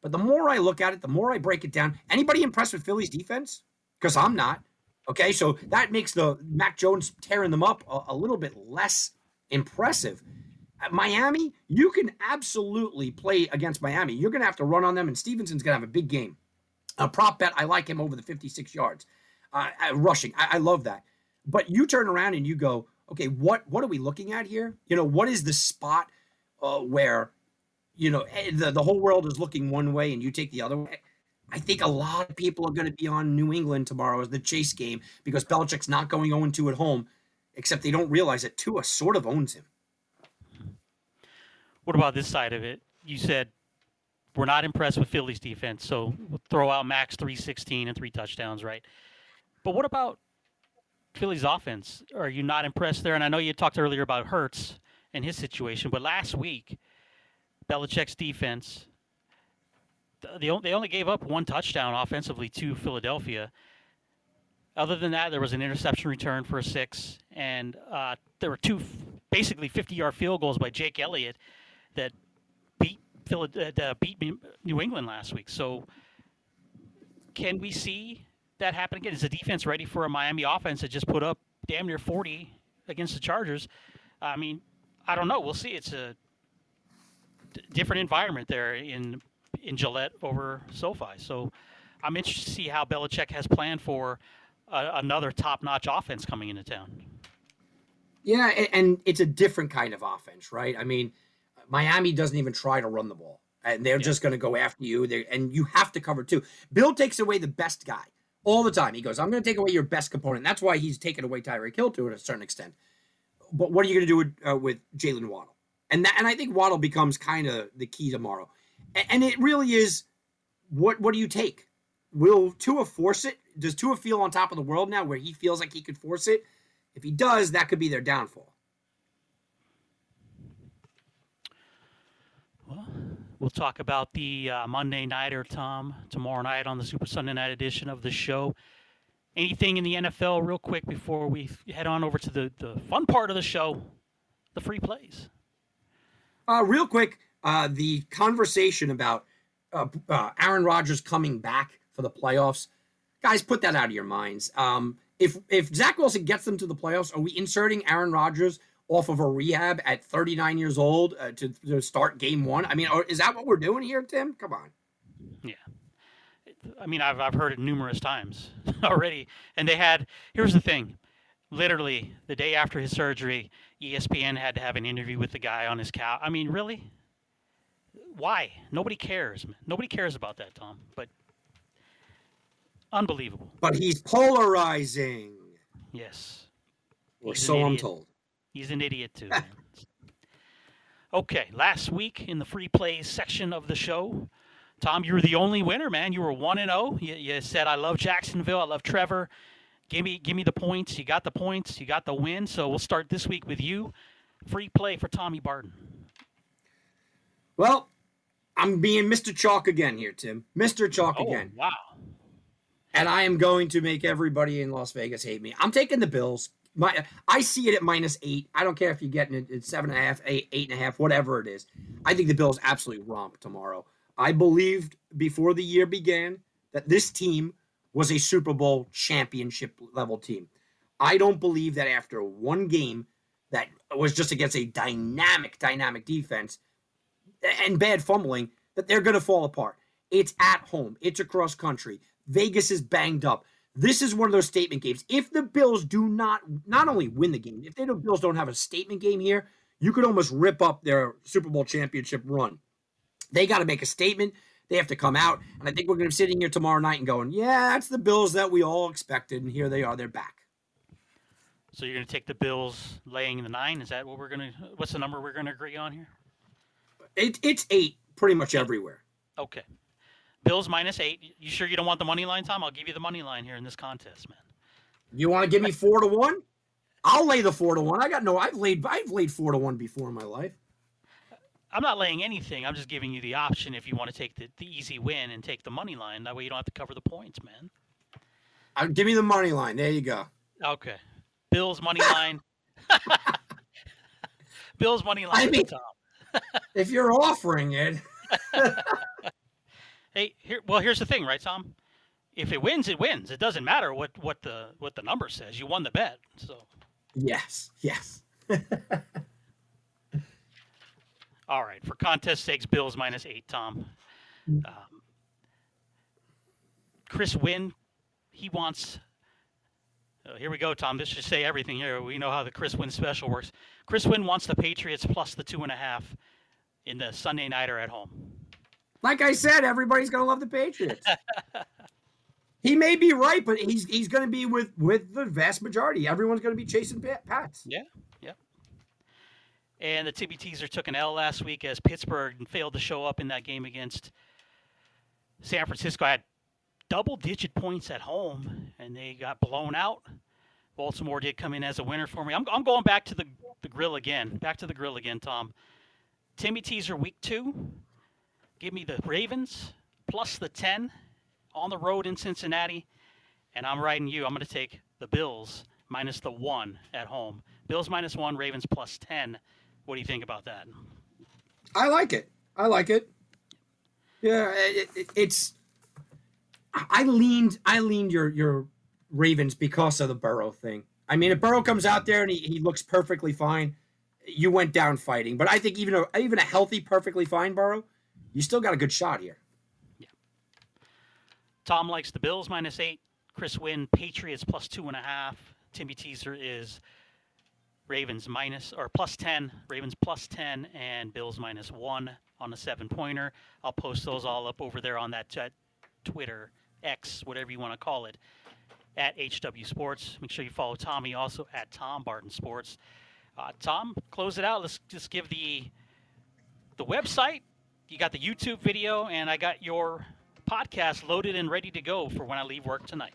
But the more I look at it, the more I break it down. Anybody impressed with Philly's defense? Because I'm not. Okay, so that makes the Mac Jones tearing them up a, a little bit less impressive. At Miami, you can absolutely play against Miami. You're going to have to run on them, and Stevenson's going to have a big game. A prop bet, I like him over the 56 yards uh, rushing. I, I love that. But you turn around and you go, okay, what what are we looking at here? You know, what is the spot uh, where you know eh, the the whole world is looking one way and you take the other way? I think a lot of people are going to be on New England tomorrow as the chase game because Belichick's not going 0 2 at home, except they don't realize that Tua sort of owns him. What about this side of it? You said we're not impressed with Philly's defense, so we'll throw out Mac's 316 and three touchdowns, right? But what about Philly's offense? Are you not impressed there? And I know you talked earlier about Hurts and his situation, but last week, Belichick's defense, they only gave up one touchdown offensively to Philadelphia. Other than that, there was an interception return for a six, and uh, there were two basically 50-yard field goals by Jake Elliott that beat uh, beat New England last week. So, can we see that happen again? Is the defense ready for a Miami offense that just put up damn near 40 against the Chargers? I mean, I don't know. We'll see. It's a d- different environment there in in Gillette over SoFi. So I'm interested to see how Belichick has planned for another top-notch offense coming into town. Yeah, and it's a different kind of offense, right? I mean, Miami doesn't even try to run the ball, and they're yeah. just going to go after you. They're, and you have to cover too. Bill takes away the best guy all the time. He goes, I'm going to take away your best component. That's why he's taken away Tyreek Hill to a certain extent. But what are you going to do with, uh, with Jaylen Waddle? And that, and I think Waddle becomes kind of the key tomorrow. And, and, it really is what what do you take? Will Tua force it? Does Tua feel on top of the world now where he feels like he could force it? If he does, that could be their downfall. We'll talk about the uh, Monday Nighter, Tom, tomorrow night on the Super Sunday Night edition of the show. Anything in the NFL, real quick, before we head on over to the, the fun part of the show, the free plays? Uh, real quick, uh, the conversation about uh, uh, Aaron Rodgers coming back for the playoffs. Guys, put that out of your minds. Um, if if Zach Wilson gets them to the playoffs, are we inserting Aaron Rodgers off of a rehab at 39 years old uh, to, to start game one? I mean, is that what we're doing here, Tim? Come on. Yeah. I mean, I've, I've heard it numerous times already. And they had, here's the thing literally the day after his surgery, ESPN had to have an interview with the guy on his couch. I mean, really? Why? Nobody cares. Nobody cares about that, Tom. But unbelievable. But he's polarizing. Yes. Or so I'm told. He's an idiot too. okay, last week in the free plays section of the show, Tom, you were the only winner, man. You were one and zero. Oh. You, you said, "I love Jacksonville. I love Trevor. Give me, give me the points. You got the points. You got the win. So we'll start this week with you. Free play for Tommy Barton. Well, I'm being Mr. Chalk again here, Tim. Mr. Chalk oh, again. Wow. And I am going to make everybody in Las Vegas hate me. I'm taking the Bills my I see it at minus eight. I don't care if you're getting it at seven and a half, eight, eight and a half, whatever it is. I think the Bills absolutely romp tomorrow. I believed before the year began that this team was a Super Bowl championship level team. I don't believe that after one game that was just against a dynamic, dynamic defense and bad fumbling that they're going to fall apart. It's at home. It's across country. Vegas is banged up this is one of those statement games. If the Bills do not not only win the game, if they the Bills don't have a statement game here, you could almost rip up their Super Bowl championship run. They got to make a statement. They have to come out, and I think we're going to be sitting here tomorrow night and going, "Yeah, that's the Bills that we all expected, and here they are. They're back." So you're going to take the Bills laying the nine? Is that what we're going to? What's the number we're going to agree on here? It, it's eight, pretty much everywhere. Okay. Bills minus eight. You sure you don't want the money line, Tom? I'll give you the money line here in this contest, man. You want to give me four to one? I'll lay the four to one. I got no. I've laid. I've laid four to one before in my life. I'm not laying anything. I'm just giving you the option if you want to take the, the easy win and take the money line. That way you don't have to cover the points, man. Uh, give me the money line. There you go. Okay. Bills money line. Bills money line I mean- Tom. If you're offering it, Hey, here. Well, here's the thing, right, Tom? If it wins, it wins. It doesn't matter what what the what the number says. You won the bet. So, yes, yes. all right. For contest sakes, Bills minus eight, Tom. Um, Chris Wynn, he wants. Uh, here we go, Tom. This should say everything here. We know how the Chris Wynn special works. Chris Wynn wants the Patriots plus the two and a half in the Sunday nighter at home. Like I said, everybody's gonna love the Patriots. he may be right, but he's he's gonna be with with the vast majority. Everyone's gonna be chasing Pat, Pats. Yeah, yeah. And the Timmy Teaser took an L last week as Pittsburgh failed to show up in that game against San Francisco. I Had double digit points at home and they got blown out. Baltimore did come in as a winner for me. I'm, I'm going back to the, the grill again. Back to the grill again, Tom. Timmy Teaser week two. Give me the Ravens plus the 10 on the road in Cincinnati. And I'm riding you. I'm going to take the Bills minus the one at home. Bills minus one, Ravens plus 10. What do you think about that? I like it. I like it. Yeah, it, it, it's. I leaned. I leaned your your Ravens because of the Burrow thing. I mean, if Burrow comes out there and he, he looks perfectly fine, you went down fighting. But I think even a even a healthy, perfectly fine Burrow, you still got a good shot here. Yeah. Tom likes the Bills minus eight. Chris Wynn, Patriots plus two and a half. Timmy Teaser is Ravens minus or plus 10, Ravens plus 10, and Bills minus one on the seven pointer. I'll post those all up over there on that uh, Twitter, X, whatever you want to call it, at HW Sports. Make sure you follow Tommy also at Tom Barton Sports. Uh, Tom, close it out. Let's just give the the website. You got the YouTube video, and I got your podcast loaded and ready to go for when I leave work tonight.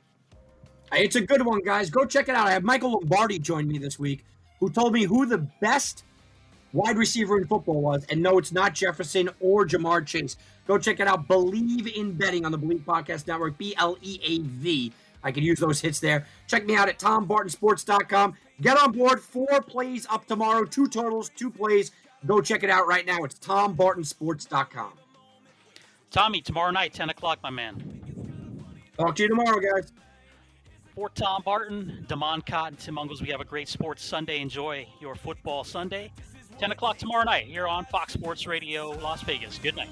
It's a good one, guys. Go check it out. I have Michael Lombardi join me this week, who told me who the best wide receiver in football was. And no, it's not Jefferson or Ja'Marr Chase. Go check it out. Believe in betting on the Bleav Podcast Network. B L E A V. I can use those hits there. Check me out at tombartonsports.com. Get on board. Four plays up tomorrow. Two totals, two plays. Go check it out right now. It's tombartonsports.com. Tommy, tomorrow night, 10 o'clock, my man. Talk to you tomorrow, guys. For Tom Barton, Damon Cotton, Tim Ungles, we have a great sports Sunday. Enjoy your football Sunday. 10 o'clock tomorrow night here on Fox Sports Radio, Las Vegas. Good night.